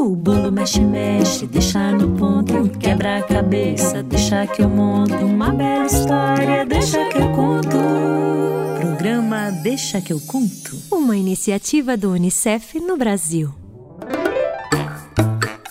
O bolo mexe, mexe, deixa no ponto. Quebra a cabeça, deixa que eu monto. Uma bela história, deixa que eu conto. Programa Deixa que eu conto. Uma iniciativa do Unicef no Brasil.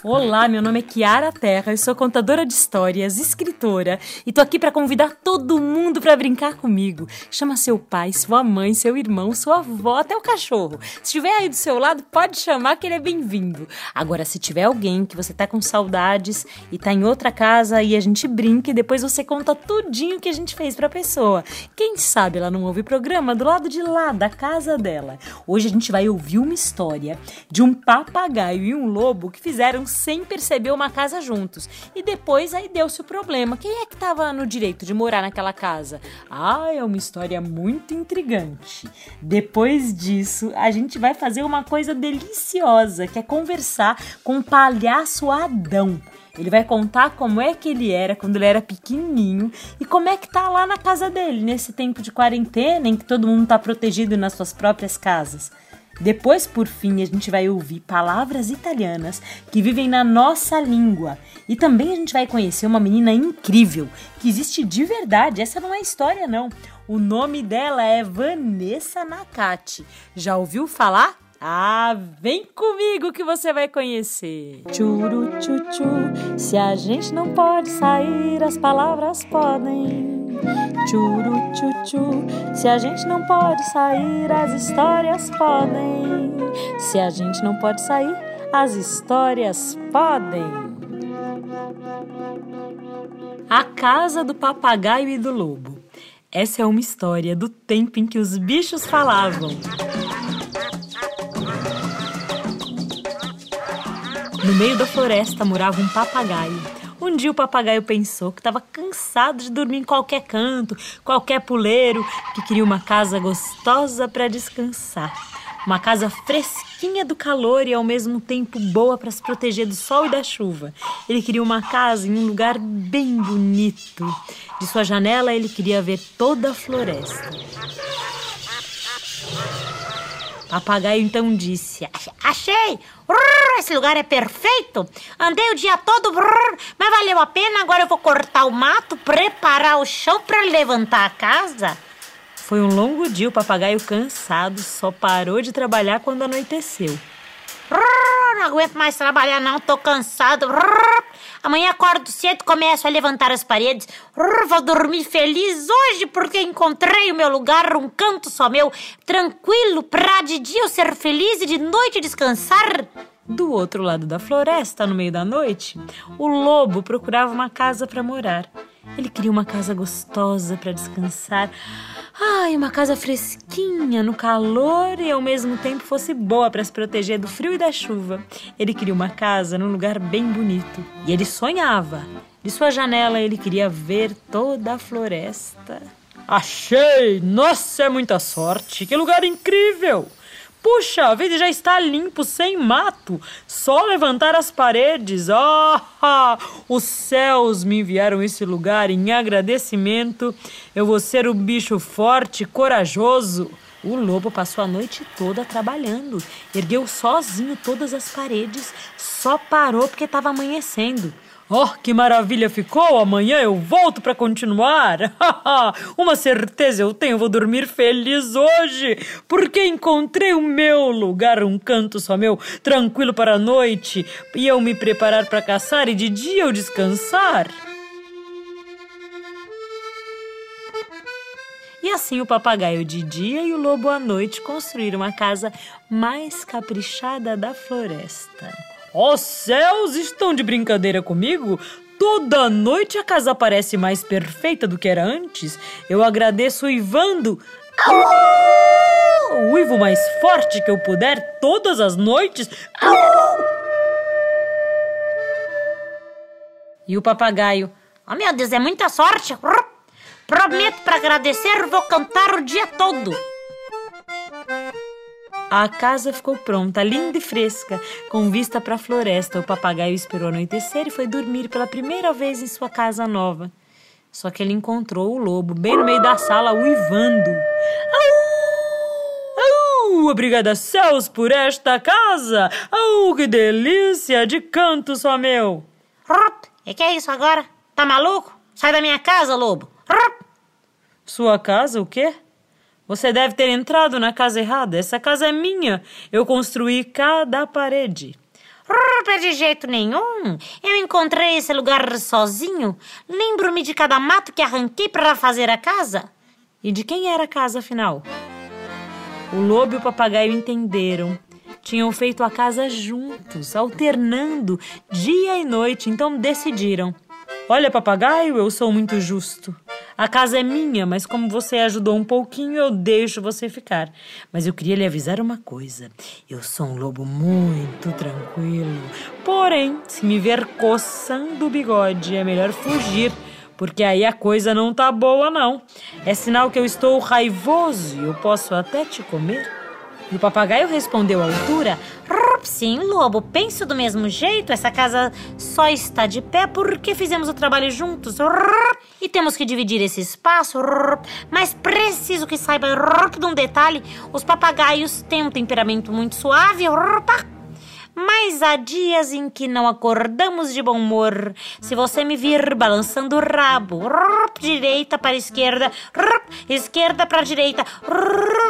Olá, meu nome é Kiara Terra, eu sou contadora de histórias, escritora e tô aqui para convidar todo mundo para brincar comigo. Chama seu pai, sua mãe, seu irmão, sua avó, até o cachorro. Se estiver aí do seu lado, pode chamar que ele é bem-vindo. Agora, se tiver alguém que você tá com saudades e tá em outra casa e a gente brinca e depois você conta tudinho que a gente fez pra pessoa. Quem sabe ela não ouve programa do lado de lá da casa dela. Hoje a gente vai ouvir uma história de um papagaio e um lobo que fizeram sem perceber uma casa juntos. E depois aí deu-se o problema. Quem é que estava no direito de morar naquela casa? Ah, é uma história muito intrigante. Depois disso, a gente vai fazer uma coisa deliciosa, que é conversar com o palhaço Adão. Ele vai contar como é que ele era quando ele era pequenininho e como é que tá lá na casa dele nesse tempo de quarentena em que todo mundo tá protegido nas suas próprias casas. Depois, por fim, a gente vai ouvir palavras italianas que vivem na nossa língua. E também a gente vai conhecer uma menina incrível que existe de verdade. Essa não é história, não. O nome dela é Vanessa Nakati. Já ouviu falar? Ah, vem comigo que você vai conhecer. Churu chuchu, se a gente não pode sair, as palavras podem. Churu chuchu, se a gente não pode sair, as histórias podem. Se a gente não pode sair, as histórias podem. A casa do papagaio e do lobo. Essa é uma história do tempo em que os bichos falavam. No meio da floresta morava um papagaio um dia o papagaio pensou que estava cansado de dormir em qualquer canto, qualquer puleiro, que queria uma casa gostosa para descansar. Uma casa fresquinha do calor e ao mesmo tempo boa para se proteger do sol e da chuva. Ele queria uma casa em um lugar bem bonito. De sua janela ele queria ver toda a floresta. Papagaio então disse: Achei! esse lugar é perfeito! Andei o dia todo, mas valeu a pena. Agora eu vou cortar o mato, preparar o chão para levantar a casa. Foi um longo dia, o papagaio cansado só parou de trabalhar quando anoiteceu. Aguento mais trabalhar, não, tô cansado. Amanhã acordo cedo, começo a levantar as paredes. Vou dormir feliz hoje porque encontrei o meu lugar, um canto só meu, tranquilo, pra de dia eu ser feliz e de noite descansar. Do outro lado da floresta, no meio da noite, o lobo procurava uma casa para morar. Ele queria uma casa gostosa para descansar. Ai, uma casa fresquinha no calor e ao mesmo tempo fosse boa para se proteger do frio e da chuva. Ele queria uma casa num lugar bem bonito. E ele sonhava. De sua janela ele queria ver toda a floresta. Achei! Nossa, é muita sorte! Que lugar incrível! Puxa, vida já está limpo, sem mato. Só levantar as paredes. Ah, os céus me enviaram esse lugar em agradecimento. Eu vou ser um bicho forte, corajoso. O lobo passou a noite toda trabalhando. Ergueu sozinho todas as paredes. Só parou porque estava amanhecendo. Oh, que maravilha ficou! Amanhã eu volto para continuar! Uma certeza eu tenho, vou dormir feliz hoje, porque encontrei o meu lugar, um canto só meu, tranquilo para a noite, e eu me preparar para caçar e de dia eu descansar. E assim o papagaio de dia e o lobo à noite construíram a casa mais caprichada da floresta. Os céus estão de brincadeira comigo? Toda noite a casa parece mais perfeita do que era antes. Eu agradeço uivando. O uivo mais forte que eu puder todas as noites. E o papagaio. Oh meu Deus, é muita sorte. Prometo para agradecer, vou cantar o dia todo. A casa ficou pronta, linda e fresca, com vista para a floresta. O papagaio esperou anoitecer e foi dormir pela primeira vez em sua casa nova. Só que ele encontrou o lobo bem no meio da sala, uivando. Au! Obrigada céus por esta casa! Oh, que delícia de canto só meu! Rup, e que é isso agora? Tá maluco? Sai da minha casa, lobo! Rup. Sua casa, o quê? Você deve ter entrado na casa errada. Essa casa é minha. Eu construí cada parede. Rup, de jeito nenhum. Eu encontrei esse lugar sozinho. Lembro-me de cada mato que arranquei para fazer a casa. E de quem era a casa, afinal? O lobo e o papagaio entenderam. Tinham feito a casa juntos, alternando dia e noite, então decidiram. Olha, papagaio, eu sou muito justo. A casa é minha, mas como você ajudou um pouquinho, eu deixo você ficar. Mas eu queria lhe avisar uma coisa. Eu sou um lobo muito tranquilo. Porém, se me ver coçando o bigode, é melhor fugir porque aí a coisa não tá boa, não. É sinal que eu estou raivoso e eu posso até te comer. E o papagaio respondeu à altura: Sim, lobo, penso do mesmo jeito. Essa casa só está de pé porque fizemos o trabalho juntos. E temos que dividir esse espaço. Mas preciso que saiba de um detalhe: os papagaios têm um temperamento muito suave. Mas há dias em que não acordamos de bom humor. Se você me vir balançando o rabo, direita para esquerda, esquerda para direita,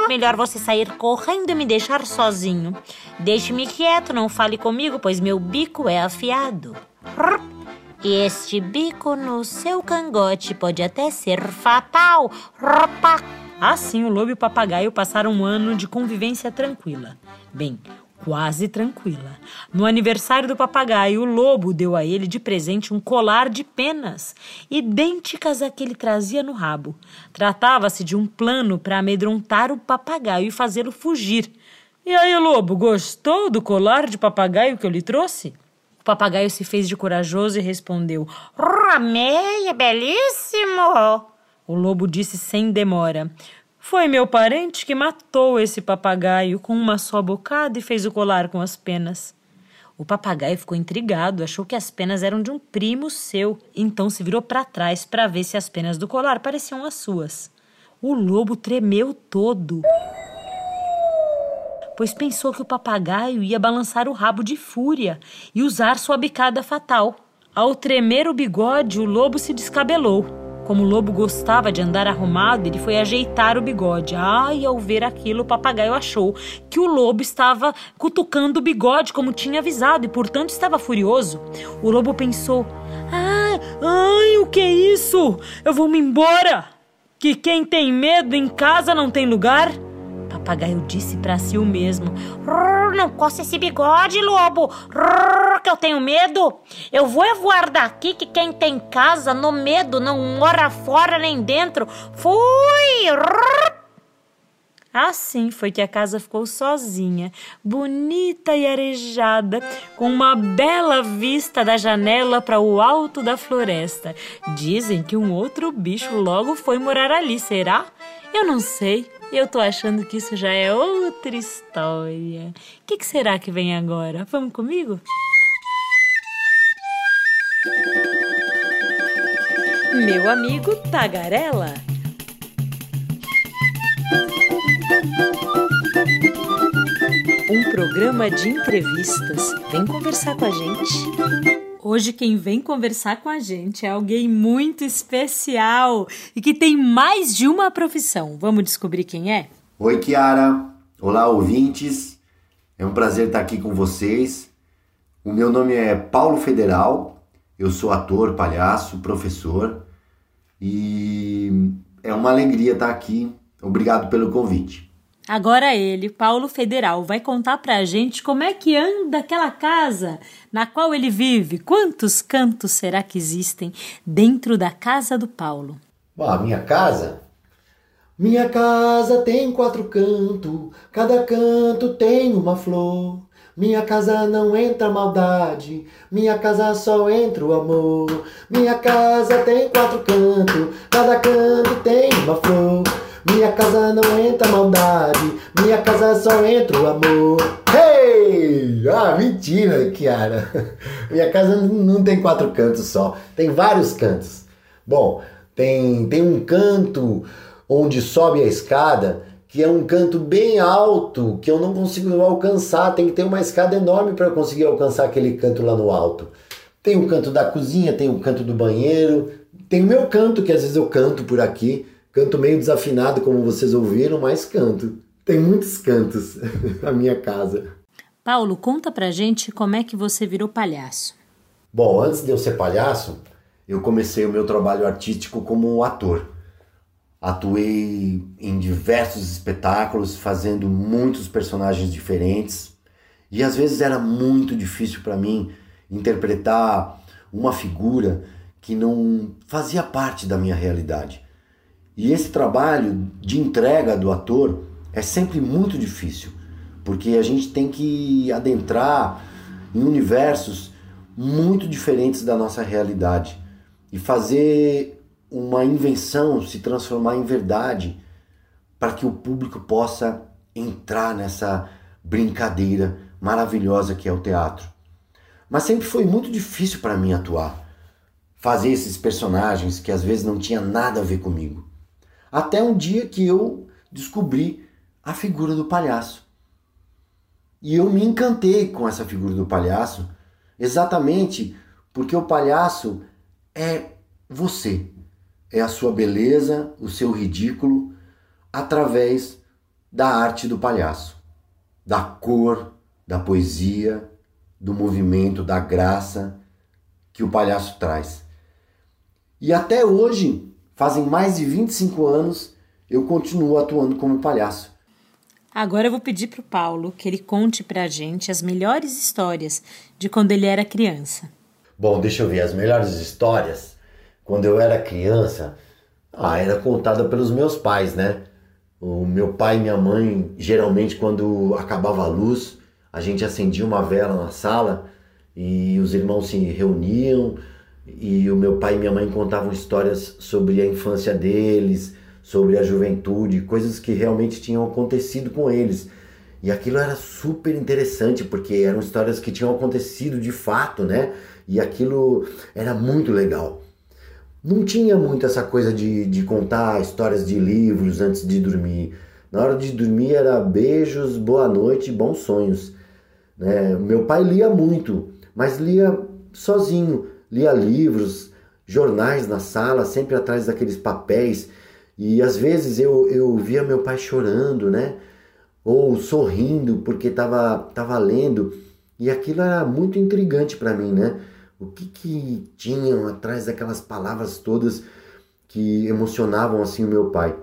melhor você sair correndo e me deixar sozinho. Deixe-me quieto, não fale comigo, pois meu bico é afiado. E este bico no seu cangote pode até ser fatal. Assim, o lobo e o papagaio passaram um ano de convivência tranquila. Bem, quase tranquila. No aniversário do papagaio, o lobo deu a ele de presente um colar de penas, idênticas à que ele trazia no rabo. Tratava-se de um plano para amedrontar o papagaio e fazê-lo fugir. E aí, lobo, gostou do colar de papagaio que eu lhe trouxe? O papagaio se fez de corajoso e respondeu: Amei, é belíssimo! O lobo disse sem demora: foi meu parente que matou esse papagaio com uma só bocada e fez o colar com as penas. O papagaio ficou intrigado, achou que as penas eram de um primo seu, então se virou para trás para ver se as penas do colar pareciam as suas. O lobo tremeu todo, pois pensou que o papagaio ia balançar o rabo de fúria e usar sua bicada fatal. Ao tremer o bigode, o lobo se descabelou. Como o lobo gostava de andar arrumado, ele foi ajeitar o bigode. Ai, ao ver aquilo, o papagaio achou que o lobo estava cutucando o bigode como tinha avisado e, portanto, estava furioso. O lobo pensou: Ai, ai, o que é isso? Eu vou me embora! Que quem tem medo em casa não tem lugar? Papagaio disse para si o mesmo: Não coça esse bigode, lobo, que eu tenho medo. Eu vou voar daqui que quem tem casa no medo não mora fora nem dentro. Fui! Assim foi que a casa ficou sozinha, bonita e arejada, com uma bela vista da janela para o alto da floresta. Dizem que um outro bicho logo foi morar ali, será? Eu não sei. Eu tô achando que isso já é outra história. O que, que será que vem agora? Vamos comigo? Meu amigo Tagarela. Um programa de entrevistas. Vem conversar com a gente. Hoje quem vem conversar com a gente é alguém muito especial e que tem mais de uma profissão. Vamos descobrir quem é? Oi, Kiara. Olá, ouvintes. É um prazer estar aqui com vocês. O meu nome é Paulo Federal. Eu sou ator, palhaço, professor e é uma alegria estar aqui. Obrigado pelo convite. Agora ele, Paulo Federal, vai contar pra gente como é que anda aquela casa na qual ele vive. Quantos cantos será que existem dentro da casa do Paulo? A minha casa? Minha casa tem quatro cantos, cada canto tem uma flor. Minha casa não entra maldade, minha casa só entra o amor. Minha casa tem quatro cantos, cada canto tem uma flor. Minha casa não entra maldade, minha casa só entra o amor. Hey! Ah, mentira, Kiara. Minha casa não tem quatro cantos só, tem vários cantos. Bom, tem, tem um canto onde sobe a escada que é um canto bem alto, que eu não consigo alcançar, tem que ter uma escada enorme para conseguir alcançar aquele canto lá no alto. Tem o canto da cozinha, tem o canto do banheiro, tem o meu canto, que às vezes eu canto por aqui, canto meio desafinado, como vocês ouviram, mas canto. Tem muitos cantos na minha casa. Paulo, conta pra gente como é que você virou palhaço. Bom, antes de eu ser palhaço, eu comecei o meu trabalho artístico como ator. Atuei em diversos espetáculos, fazendo muitos personagens diferentes, e às vezes era muito difícil para mim interpretar uma figura que não fazia parte da minha realidade. E esse trabalho de entrega do ator é sempre muito difícil, porque a gente tem que adentrar em universos muito diferentes da nossa realidade e fazer uma invenção se transformar em verdade para que o público possa entrar nessa brincadeira maravilhosa que é o teatro. Mas sempre foi muito difícil para mim atuar, fazer esses personagens que às vezes não tinha nada a ver comigo. Até um dia que eu descobri a figura do palhaço. E eu me encantei com essa figura do palhaço, exatamente porque o palhaço é você é a sua beleza, o seu ridículo, através da arte do palhaço, da cor, da poesia, do movimento, da graça que o palhaço traz. E até hoje, fazem mais de 25 anos, eu continuo atuando como palhaço. Agora eu vou pedir para o Paulo que ele conte para a gente as melhores histórias de quando ele era criança. Bom, deixa eu ver, as melhores histórias quando eu era criança, ah, era contada pelos meus pais, né? O meu pai e minha mãe, geralmente quando acabava a luz, a gente acendia uma vela na sala e os irmãos se reuniam e o meu pai e minha mãe contavam histórias sobre a infância deles, sobre a juventude, coisas que realmente tinham acontecido com eles. E aquilo era super interessante porque eram histórias que tinham acontecido de fato, né? E aquilo era muito legal não tinha muito essa coisa de, de contar histórias de livros antes de dormir. Na hora de dormir era beijos, boa noite, bons sonhos. Né? Meu pai lia muito, mas lia sozinho, lia livros, jornais na sala, sempre atrás daqueles papéis. E às vezes eu, eu via meu pai chorando, né? Ou sorrindo porque estava tava lendo. E aquilo era muito intrigante para mim, né? O que, que tinham atrás daquelas palavras todas que emocionavam assim o meu pai?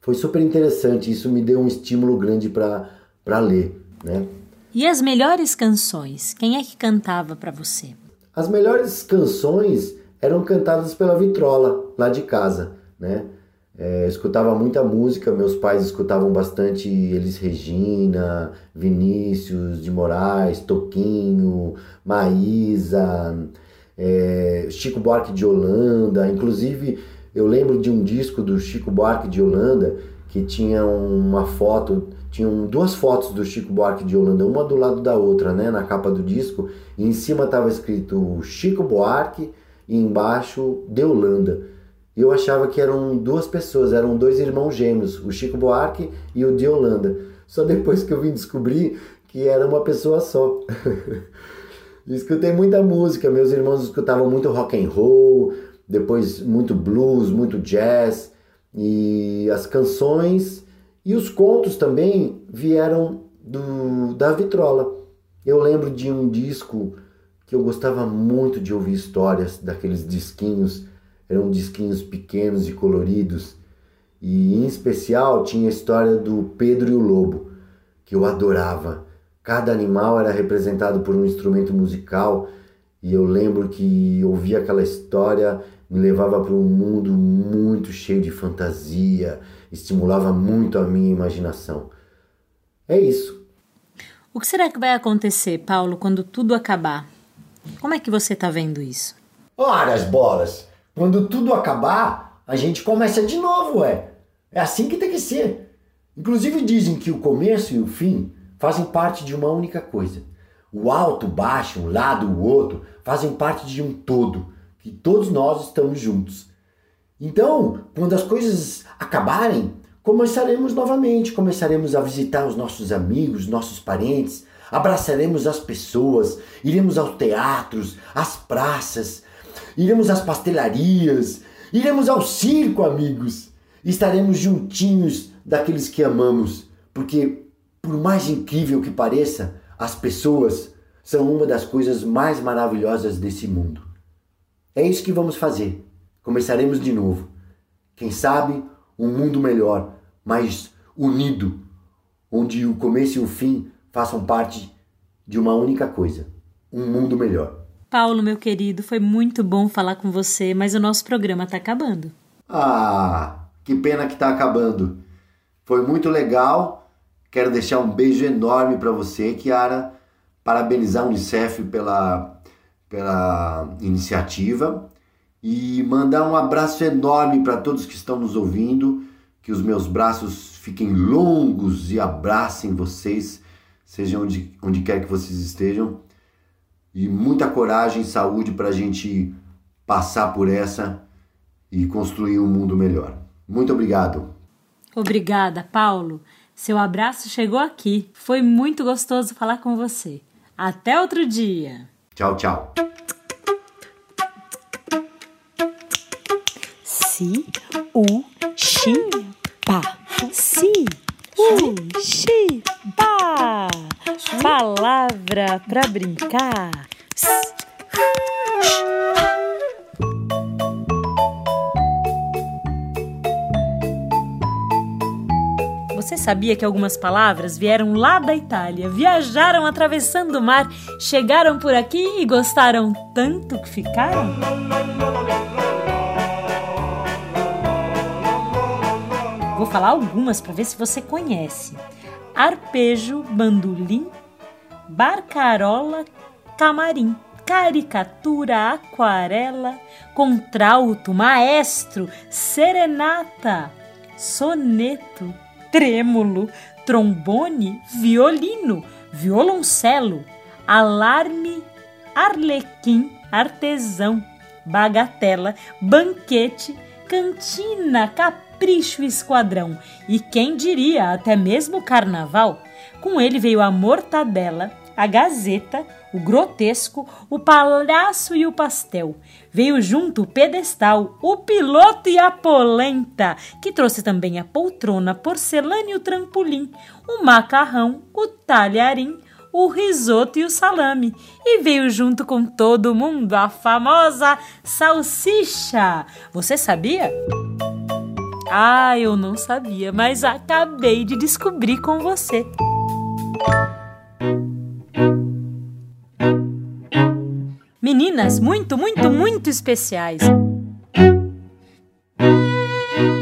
Foi super interessante, isso me deu um estímulo grande para ler, né? E as melhores canções, quem é que cantava para você? As melhores canções eram cantadas pela vitrola lá de casa, né? É, escutava muita música, meus pais escutavam bastante Elis Regina, Vinícius de Moraes, Toquinho, Maísa, é, Chico Buarque de Holanda. Inclusive, eu lembro de um disco do Chico Buarque de Holanda que tinha uma foto, tinham duas fotos do Chico Buarque de Holanda, uma do lado da outra, né, na capa do disco, e em cima estava escrito Chico Buarque e embaixo de Holanda e eu achava que eram duas pessoas, eram dois irmãos gêmeos, o Chico Buarque e o de Holanda. Só depois que eu vim descobrir que era uma pessoa só. Escutei muita música, meus irmãos escutavam muito rock and roll, depois muito blues, muito jazz e as canções e os contos também vieram do, da vitrola. Eu lembro de um disco que eu gostava muito de ouvir histórias daqueles disquinhos eram disquinhos pequenos e coloridos. E em especial tinha a história do Pedro e o Lobo, que eu adorava. Cada animal era representado por um instrumento musical e eu lembro que ouvir aquela história me levava para um mundo muito cheio de fantasia, estimulava muito a minha imaginação. É isso. O que será que vai acontecer, Paulo, quando tudo acabar? Como é que você está vendo isso? Ora, as bolas! Quando tudo acabar, a gente começa de novo, ué. É assim que tem que ser. Inclusive dizem que o começo e o fim fazem parte de uma única coisa. O alto, o baixo, um lado, o outro fazem parte de um todo, que todos nós estamos juntos. Então, quando as coisas acabarem, começaremos novamente, começaremos a visitar os nossos amigos, nossos parentes, abraçaremos as pessoas, iremos aos teatros, às praças, iremos às pastelarias, iremos ao circo, amigos. Estaremos juntinhos daqueles que amamos, porque por mais incrível que pareça, as pessoas são uma das coisas mais maravilhosas desse mundo. É isso que vamos fazer. Começaremos de novo. Quem sabe um mundo melhor, mais unido, onde o começo e o fim façam parte de uma única coisa: um mundo melhor. Paulo, meu querido, foi muito bom falar com você, mas o nosso programa está acabando. Ah, que pena que está acabando. Foi muito legal. Quero deixar um beijo enorme para você, Kiara. Parabenizar a Unicef pela, pela iniciativa e mandar um abraço enorme para todos que estão nos ouvindo. Que os meus braços fiquem longos e abracem vocês seja onde, onde quer que vocês estejam. E muita coragem e saúde para a gente passar por essa e construir um mundo melhor. Muito obrigado. Obrigada, Paulo. Seu abraço chegou aqui. Foi muito gostoso falar com você. Até outro dia. Tchau, tchau. Si, u, xi, pa. Si, u, xi, pa. Palavra pra brincar. Você sabia que algumas palavras vieram lá da Itália, viajaram atravessando o mar, chegaram por aqui e gostaram tanto que ficaram? Vou falar algumas para ver se você conhece arpejo, bandolim, barcarola, camarim, caricatura, aquarela, contralto, maestro, serenata, soneto, trêmulo, trombone, violino, violoncelo, alarme, arlequim, artesão, bagatela, banquete, cantina, capricho esquadrão. E quem diria, até mesmo carnaval? Com ele veio a mortadela, a gazeta, o grotesco, o palhaço e o pastel. Veio junto o pedestal, o piloto e a polenta, que trouxe também a poltrona, porcelana e o trampolim, o macarrão, o talharim, o risoto e o salame. E veio junto com todo mundo a famosa salsicha. Você sabia? Ah, eu não sabia, mas acabei de descobrir com você. Meninas muito, muito, muito especiais.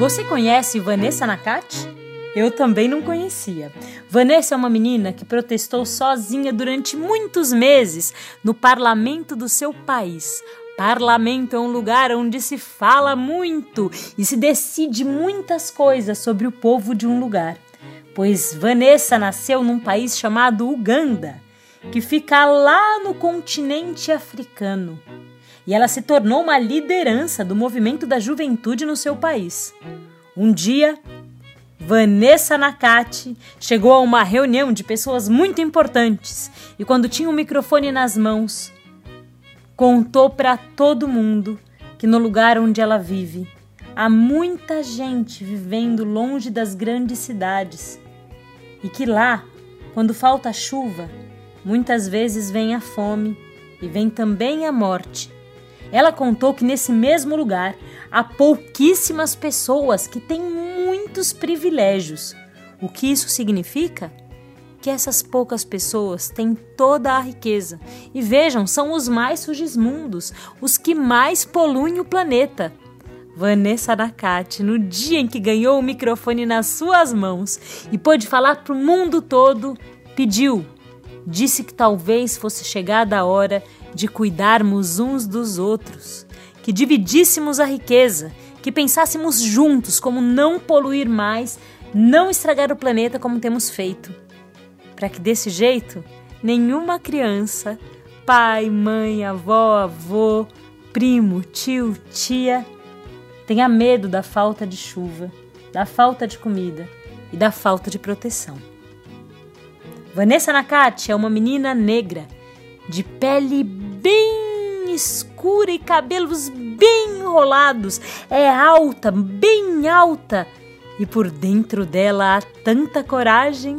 Você conhece Vanessa Nakati? Eu também não conhecia. Vanessa é uma menina que protestou sozinha durante muitos meses no parlamento do seu país, Parlamento é um lugar onde se fala muito e se decide muitas coisas sobre o povo de um lugar. Pois Vanessa nasceu num país chamado Uganda, que fica lá no continente africano. E ela se tornou uma liderança do movimento da juventude no seu país. Um dia, Vanessa Nakati chegou a uma reunião de pessoas muito importantes e, quando tinha o um microfone nas mãos, contou para todo mundo que no lugar onde ela vive há muita gente vivendo longe das grandes cidades e que lá, quando falta chuva, muitas vezes vem a fome e vem também a morte. Ela contou que nesse mesmo lugar há pouquíssimas pessoas que têm muitos privilégios. O que isso significa? que essas poucas pessoas têm toda a riqueza. E vejam, são os mais sugismundos, os que mais poluem o planeta. Vanessa Nakati, no dia em que ganhou o microfone nas suas mãos e pôde falar para o mundo todo, pediu, disse que talvez fosse chegada a hora de cuidarmos uns dos outros, que dividíssemos a riqueza, que pensássemos juntos como não poluir mais, não estragar o planeta como temos feito para que desse jeito nenhuma criança, pai, mãe, avó, avô, primo, tio, tia, tenha medo da falta de chuva da falta de comida e da falta de proteção. Vanessa Nakati é uma menina negra, de pele bem escura e cabelos bem enrolados. É alta, bem alta, e por dentro dela há tanta coragem.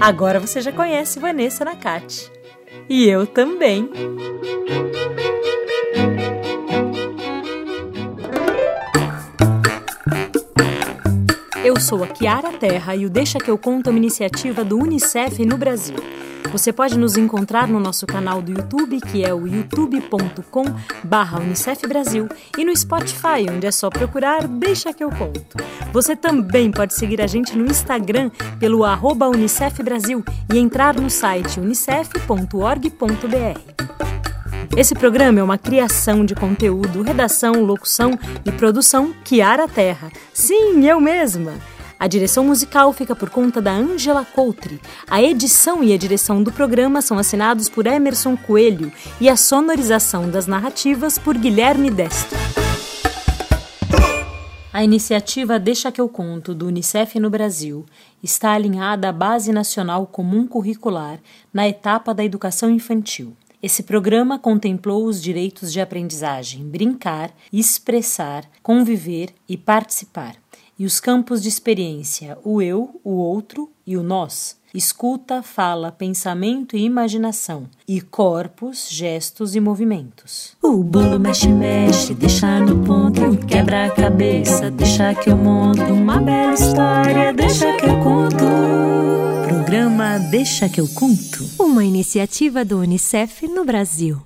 Agora você já conhece Vanessa Nakati. E eu também. Eu sou a Kiara Terra e o Deixa que eu conto é uma iniciativa do UNICEF no Brasil. Você pode nos encontrar no nosso canal do YouTube, que é o youtube.com Unicef Brasil, e no Spotify, onde é só procurar Deixa que eu conto. Você também pode seguir a gente no Instagram pelo arroba Unicef Brasil e entrar no site unicef.org.br. Esse programa é uma criação de conteúdo, redação, locução e produção Kiara Terra. Sim, eu mesma. A direção musical fica por conta da Angela Coutre. A edição e a direção do programa são assinados por Emerson Coelho e a sonorização das narrativas por Guilherme Destro. A iniciativa Deixa que eu conto do Unicef no Brasil está alinhada à Base Nacional Comum Curricular na etapa da educação infantil. Esse programa contemplou os direitos de aprendizagem, brincar, expressar, conviver e participar, e os campos de experiência, o eu, o outro e o nós. Escuta, fala, pensamento e imaginação, e corpos, gestos e movimentos. O bolo mexe, mexe, deixa no ponto, quebra a cabeça, deixa que eu monto uma bela história, deixa que eu conto. Programa Deixa que eu conto. Uma iniciativa do Unicef no Brasil.